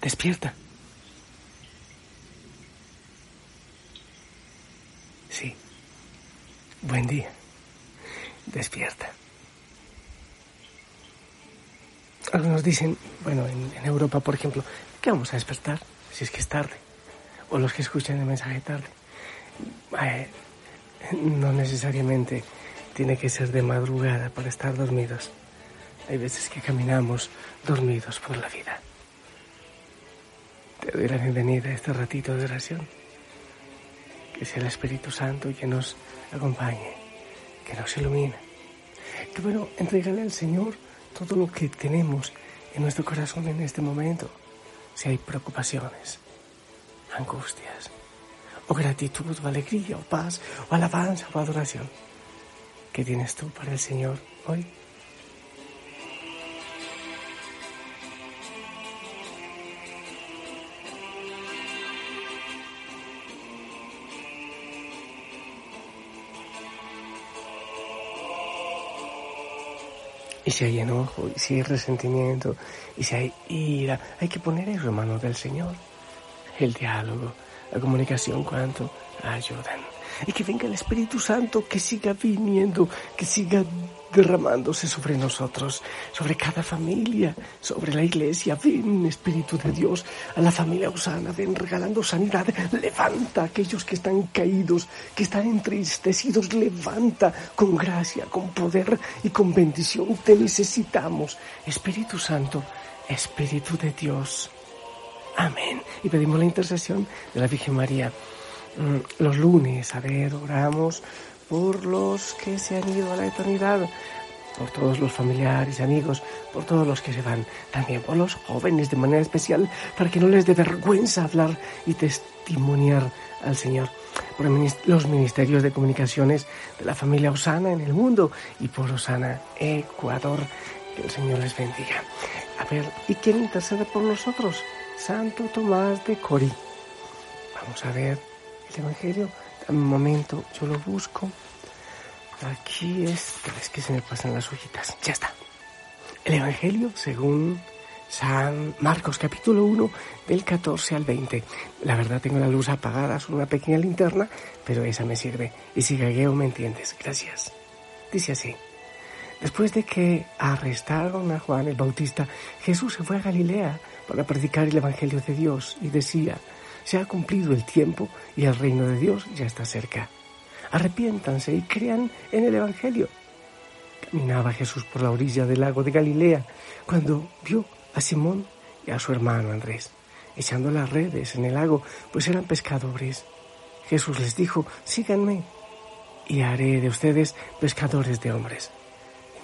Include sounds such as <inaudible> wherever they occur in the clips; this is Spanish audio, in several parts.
Despierta. Sí. Buen día. Despierta. Algunos dicen, bueno, en, Europa, por ejemplo, que vamos a despertar si es que es tarde. O los que escuchan el mensaje tarde. Eh, no necesariamente tiene que ser de madrugada para estar dormidos. Hay veces que caminamos dormidos por la vida. Te doy la bienvenida a este ratito de oración. Que sea el Espíritu Santo que nos acompañe, que nos ilumine. Que bueno, entregale al Señor todo lo que tenemos en nuestro corazón en este momento. Si hay preocupaciones, angustias, o gratitud, o alegría, o paz, o alabanza, o adoración. ¿Qué tienes tú para el Señor hoy? Y si hay enojo, y si hay resentimiento, y si hay ira, hay que poner en manos del Señor. El diálogo, la comunicación, cuánto ayudan. Y que venga el Espíritu Santo, que siga viniendo, que siga derramándose sobre nosotros, sobre cada familia, sobre la iglesia. Ven, Espíritu de Dios, a la familia Osana, ven regalando sanidad. Levanta a aquellos que están caídos, que están entristecidos. Levanta con gracia, con poder y con bendición. Te necesitamos, Espíritu Santo, Espíritu de Dios. Amén. Y pedimos la intercesión de la Virgen María. Los lunes, a ver, oramos por los que se han ido a la eternidad, por todos los familiares y amigos, por todos los que se van, también por los jóvenes de manera especial, para que no les dé vergüenza hablar y testimoniar al Señor, por los ministerios de comunicaciones de la familia Osana en el mundo y por Osana Ecuador. Que el Señor les bendiga. A ver, ¿y quién intercede por nosotros? Santo Tomás de Cori. Vamos a ver el Evangelio. Un momento, yo lo busco. Aquí es, es que se me pasan las hojitas. Ya está. El Evangelio según San Marcos capítulo 1 del 14 al 20. La verdad tengo la luz apagada, son una pequeña linterna, pero esa me sirve. Y si gagueo me entiendes. Gracias. Dice así. Después de que arrestaron a Juan el Bautista, Jesús se fue a Galilea para predicar el Evangelio de Dios y decía, se ha cumplido el tiempo y el reino de Dios ya está cerca. Arrepiéntanse y crean en el Evangelio. Caminaba Jesús por la orilla del lago de Galilea cuando vio a Simón y a su hermano Andrés echando las redes en el lago, pues eran pescadores. Jesús les dijo, síganme y haré de ustedes pescadores de hombres.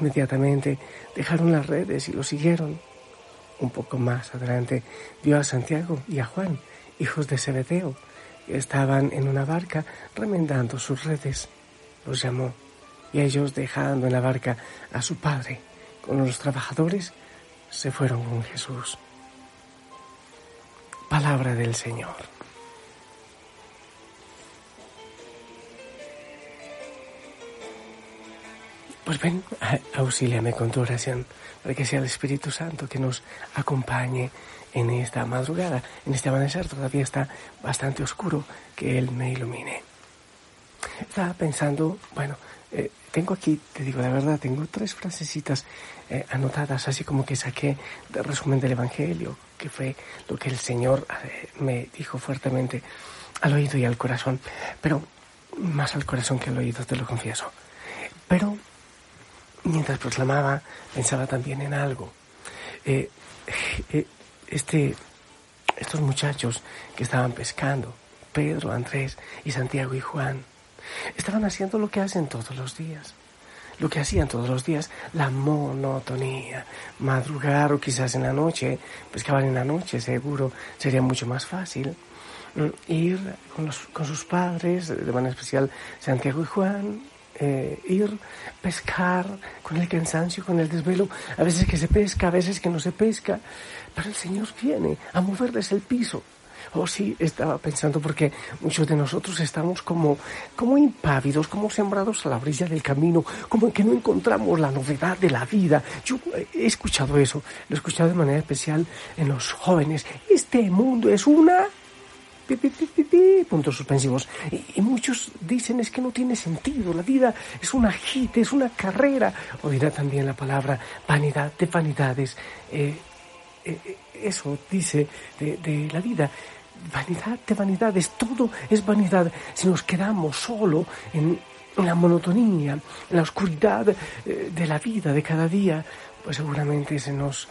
Inmediatamente dejaron las redes y lo siguieron. Un poco más adelante vio a Santiago y a Juan, hijos de Zebedeo, que estaban en una barca remendando sus redes. Los llamó y ellos, dejando en la barca a su padre con los trabajadores, se fueron con Jesús. Palabra del Señor. Pues ven, auxíliame con tu oración para que sea el Espíritu Santo que nos acompañe en esta madrugada, en este amanecer. Todavía está bastante oscuro, que Él me ilumine. Estaba pensando, bueno, eh, tengo aquí, te digo la verdad, tengo tres frasecitas eh, anotadas, así como que saqué del resumen del Evangelio, que fue lo que el Señor eh, me dijo fuertemente al oído y al corazón, pero más al corazón que al oído, te lo confieso. Pero mientras proclamaba, pensaba también en algo. Eh, este, estos muchachos que estaban pescando, Pedro, Andrés y Santiago y Juan, estaban haciendo lo que hacen todos los días. lo que hacían todos los días, la monotonía. Madrugar o quizás en la noche, pescaban en la noche, seguro sería mucho más fácil. Mm, ir con, los, con sus padres, de manera especial Santiago y Juan, eh, ir, pescar con el cansancio, con el desvelo, a veces que se pesca, a veces que no se pesca, pero el Señor viene a moverles el piso. Oh, sí, estaba pensando porque muchos de nosotros estamos como, como impávidos, como sembrados a la orilla del camino, como que no encontramos la novedad de la vida. Yo he escuchado eso, lo he escuchado de manera especial en los jóvenes. Este mundo es una puntos suspensivos. Y, muchos dicen es que no tiene sentido, la vida es una hit, es una carrera. O dirá también la palabra vanidad de vanidades. Eh, eh, eso dice de, la vida. Vanidad de vanidades, todo es vanidad. Si nos quedamos solo en, la monotonía, en la oscuridad eh, de la vida de cada día, pues seguramente se nos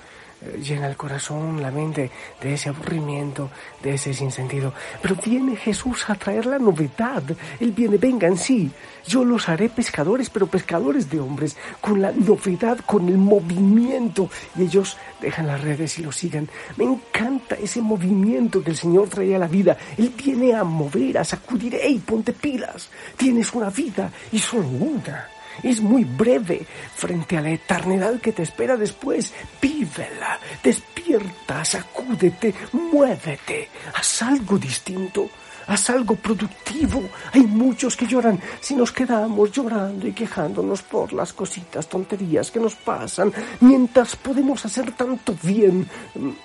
llena el corazón, la mente de ese aburrimiento, de ese sinsentido. Pero viene Jesús a traer la novedad. Él viene, vengan, sí, yo los haré pescadores, pero pescadores de hombres, con la novedad, con el movimiento. Y ellos dejan las redes y lo sigan. Me encanta ese movimiento que el Señor trae a la vida. Él viene a mover, a sacudir, ¡Ey, ponte pilas! Tienes una vida y solo una es muy breve frente a la eternidad que te espera después. Vívela, despierta, sacúdete, muévete, haz algo distinto. Haz algo productivo. Hay muchos que lloran si nos quedamos llorando y quejándonos por las cositas, tonterías que nos pasan, mientras podemos hacer tanto bien,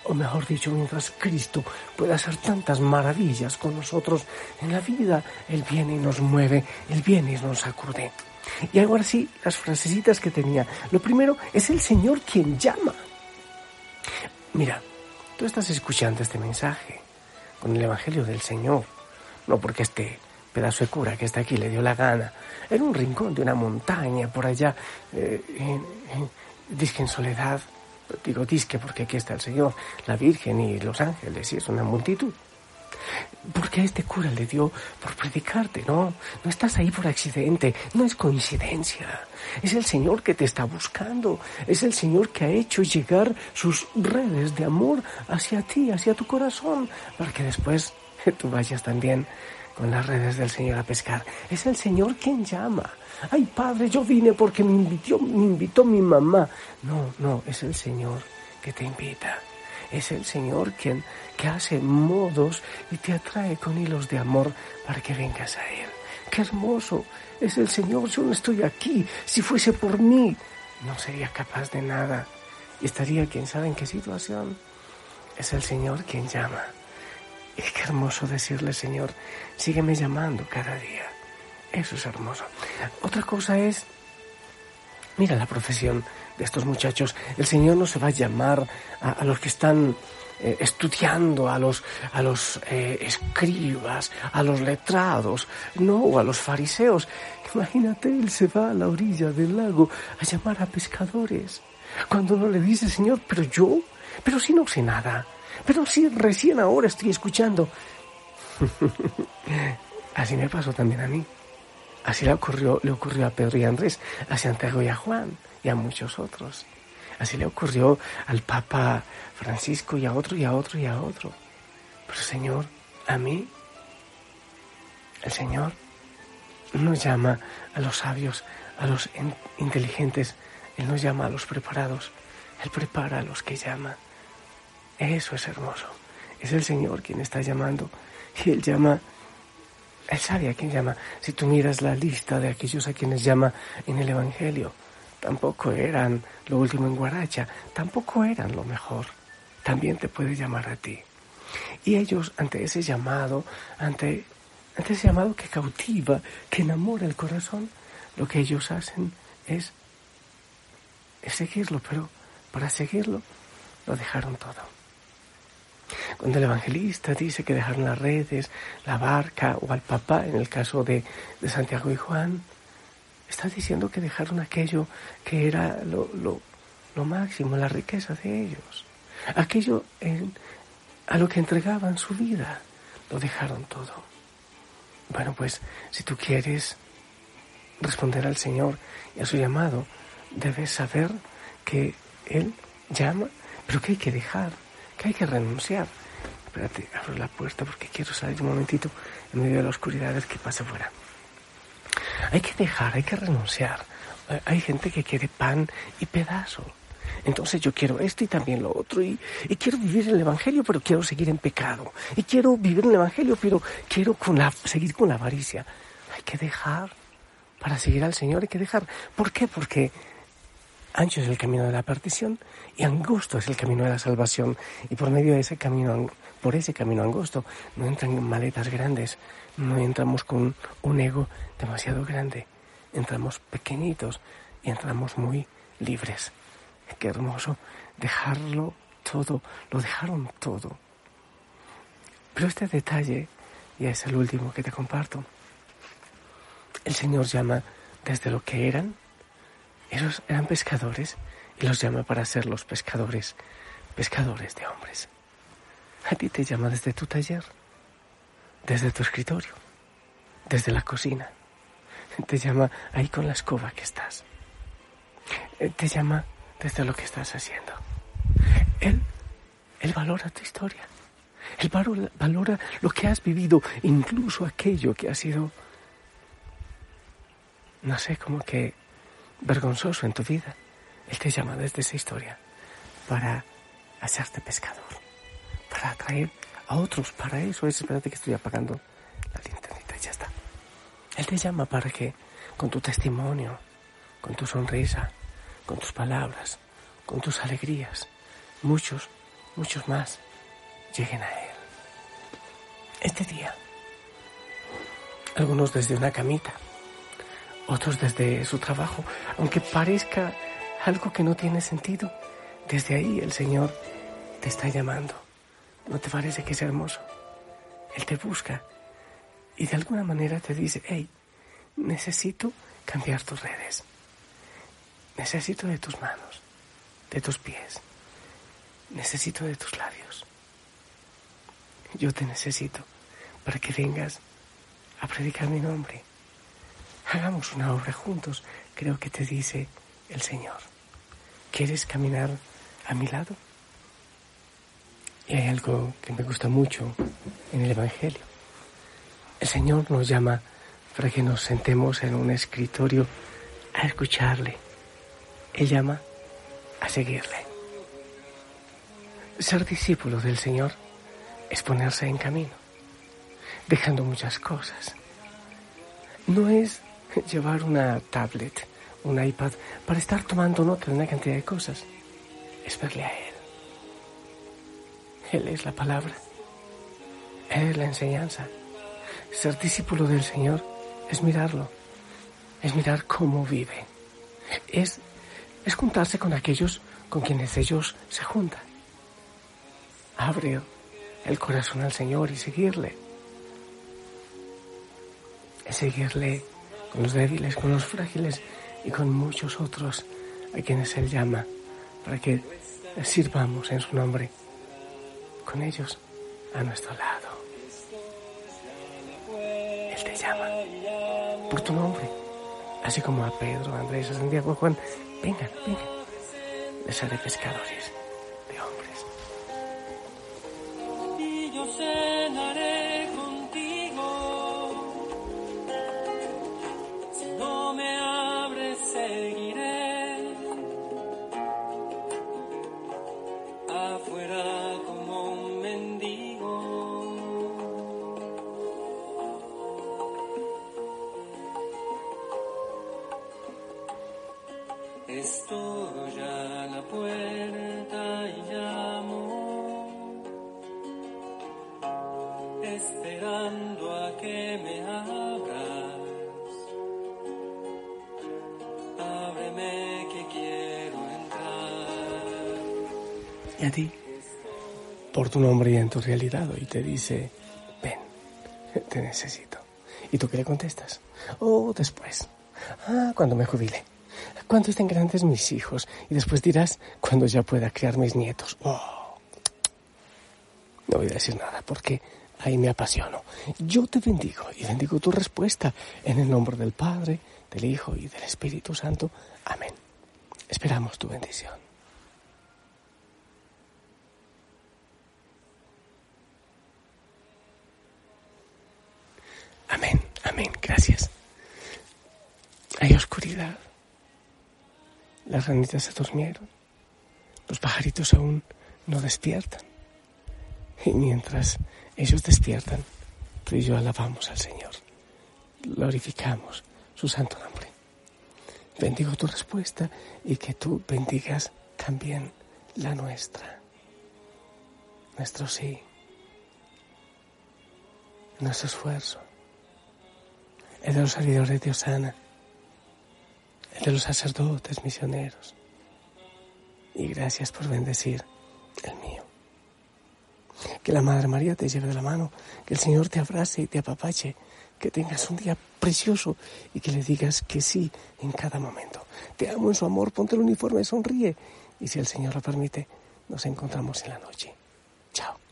o mejor dicho, mientras Cristo puede hacer tantas maravillas con nosotros en la vida. Él viene y nos mueve, Él viene y nos sacude. Y ahora sí, las frasecitas que tenía. Lo primero es el Señor quien llama. Mira, tú estás escuchando este mensaje con el Evangelio del Señor, no porque este pedazo de cura que está aquí le dio la gana, en un rincón de una montaña por allá, eh, disque en soledad, digo disque porque aquí está el Señor, la Virgen y los ángeles, y es una multitud. Porque este cura le dio por predicarte, no, no estás ahí por accidente, no es coincidencia. Es el Señor que te está buscando, es el Señor que ha hecho llegar sus redes de amor hacia ti, hacia tu corazón, para que después <laughs> tú vayas también con las redes del Señor a pescar. Es el Señor quien llama. Ay, Padre, yo vine porque me invitó, me invitó mi mamá. No, no, es el Señor que te invita. Es el Señor quien que hace modos y te atrae con hilos de amor para que vengas a Él. ¡Qué hermoso! Es el Señor, yo no estoy aquí. Si fuese por mí, no sería capaz de nada. Y estaría quién sabe en qué situación. Es el Señor quien llama. Y qué hermoso decirle, Señor, sígueme llamando cada día. Eso es hermoso. Otra cosa es, mira la profesión de estos muchachos. El Señor no se va a llamar a, los que están eh, estudiando, a los, a los eh, escribas, a los letrados, no, a los fariseos. Imagínate, Él se va a la orilla del lago a llamar a pescadores. Cuando no le dice, Señor, pero yo, pero si no sé nada, pero si recién ahora estoy escuchando. <laughs> Así me pasó también a mí. Así le ocurrió, le ocurrió a Pedro y Andrés, a Santiago y a Juan y a muchos otros. Así le ocurrió al Papa Francisco y a otro y a otro y a otro. Pero Señor, a mí, el Señor nos llama a los sabios, a los inteligentes, Él nos llama a los preparados, Él prepara a los que llama. Eso es hermoso. Es el Señor quien está llamando y Él llama él sabe a quién llama. Si tú miras la lista de aquellos a quienes llama en el Evangelio, tampoco eran lo último en Guaracha, tampoco eran lo mejor. También te puede llamar a ti. Y ellos, ante ese llamado, ante, ese llamado que cautiva, que enamora el corazón, lo que ellos hacen es seguirlo, pero para seguirlo lo dejaron todo. Cuando el evangelista dice que dejaron las redes, la barca o al papá, en el caso de, Santiago y Juan, está diciendo que dejaron aquello que era lo, máximo, la riqueza de ellos. Aquello a lo que entregaban su vida, lo dejaron todo. Bueno, pues si tú quieres responder al Señor y a su llamado, debes saber que Él llama, pero que hay que dejar, hay que renunciar. Espérate, abro la puerta porque quiero salir un momentito en medio de la oscuridad a que pasa afuera. Hay que dejar, hay que renunciar. Hay gente que quiere pan y pedazo. Entonces yo quiero esto y también lo otro. Y, quiero vivir el Evangelio, pero quiero seguir en pecado. Y quiero vivir el Evangelio, pero quiero seguir con la avaricia. Hay que dejar. Para seguir al Señor hay que dejar. ¿Por qué? Porque ancho es el camino de la perdición y angosto es el camino de la salvación. Y por medio de ese camino, por ese camino angosto, no entran maletas grandes, no entramos con un ego demasiado grande. Entramos pequeñitos y entramos muy libres. Qué hermoso dejarlo todo, lo dejaron todo. Pero este detalle, y es el último que te comparto, el Señor llama desde lo que eran, ellos eran pescadores, y los llama para ser los pescadores, pescadores de hombres. A ti te llama desde tu taller, desde tu escritorio, desde la cocina. Te llama ahí con la escoba que estás. Eh, te llama desde lo que estás haciendo. Él, él valora tu historia. Él valora lo que has vivido, incluso aquello que ha sido, no sé, como que vergonzoso en tu vida. Él te llama desde esa historia para hacerte pescador, para atraer a otros. Para eso es, espérate que estoy apagando la linternita ya está. Él te llama para que con tu testimonio, con tu sonrisa, con tus palabras, con tus alegrías, muchos, muchos más lleguen a Él. Este día, algunos desde una camita, otros desde su trabajo, aunque parezca algo que no tiene sentido, desde ahí el Señor te está llamando. ¿No te parece que es hermoso? Él te busca y de alguna manera te dice, hey, necesito cambiar tus redes. Necesito de tus manos, de tus pies. Necesito de tus labios. Yo te necesito para que vengas a predicar mi nombre. Hagamos una obra juntos, creo que te dice el Señor. ¿Quieres caminar a mi lado? Y hay algo que me gusta mucho en el Evangelio. El Señor nos llama para que nos sentemos en un escritorio a escucharle él llama a seguirle. Ser discípulo del Señor es ponerse en camino, dejando muchas cosas. No es llevar una tablet, un iPad, para estar tomando nota de una cantidad de cosas. Es verle a Él. Él es la palabra. Él es la enseñanza. Ser discípulo del Señor es mirarlo, es mirar cómo vive, es es juntarse con aquellos con quienes ellos se juntan. Abre el corazón al Señor y seguirle. Es seguirle con los débiles, con los frágiles y con muchos otros a quienes Él llama para que sirvamos en su nombre con ellos a nuestro lado. Él te llama por tu nombre, así como a Pedro, a Andrés, a Santiago, a Juan, Vengan, vengan. Les haré pescadores de hombres. Estoy a la puerta y llamo, esperando a que me abras. Ábreme que quiero entrar. Y a ti, por tu nombre y en tu realidad, hoy te dice, ven, te necesito. ¿Y tú qué le contestas? Oh, después. Ah, cuando me jubile. Cuando estén grandes mis hijos. Y después dirás, cuando ya pueda criar mis nietos. Oh. No voy a decir nada porque ahí me apasiono. Yo te bendigo y bendigo tu respuesta en el nombre del Padre, del Hijo y del Espíritu Santo. Amén. Esperamos tu bendición. Amén, amén, gracias. Hay oscuridad. Las ranitas se durmieron. Los pajaritos aún no despiertan. Y mientras ellos despiertan, tú y yo alabamos al Señor. Glorificamos su santo nombre. Bendigo tu respuesta y que tú bendigas también la nuestra. Nuestro sí. Nuestro esfuerzo. El de los servidores de Osana. De los sacerdotes misioneros. Y gracias por bendecir el mío. Que la Madre María te lleve de la mano, que el Señor te abrace y te apapache, que tengas un día precioso y que le digas que sí en cada momento. Te amo en su amor, ponte el uniforme, sonríe y si el Señor lo permite, nos encontramos en la noche. Chao.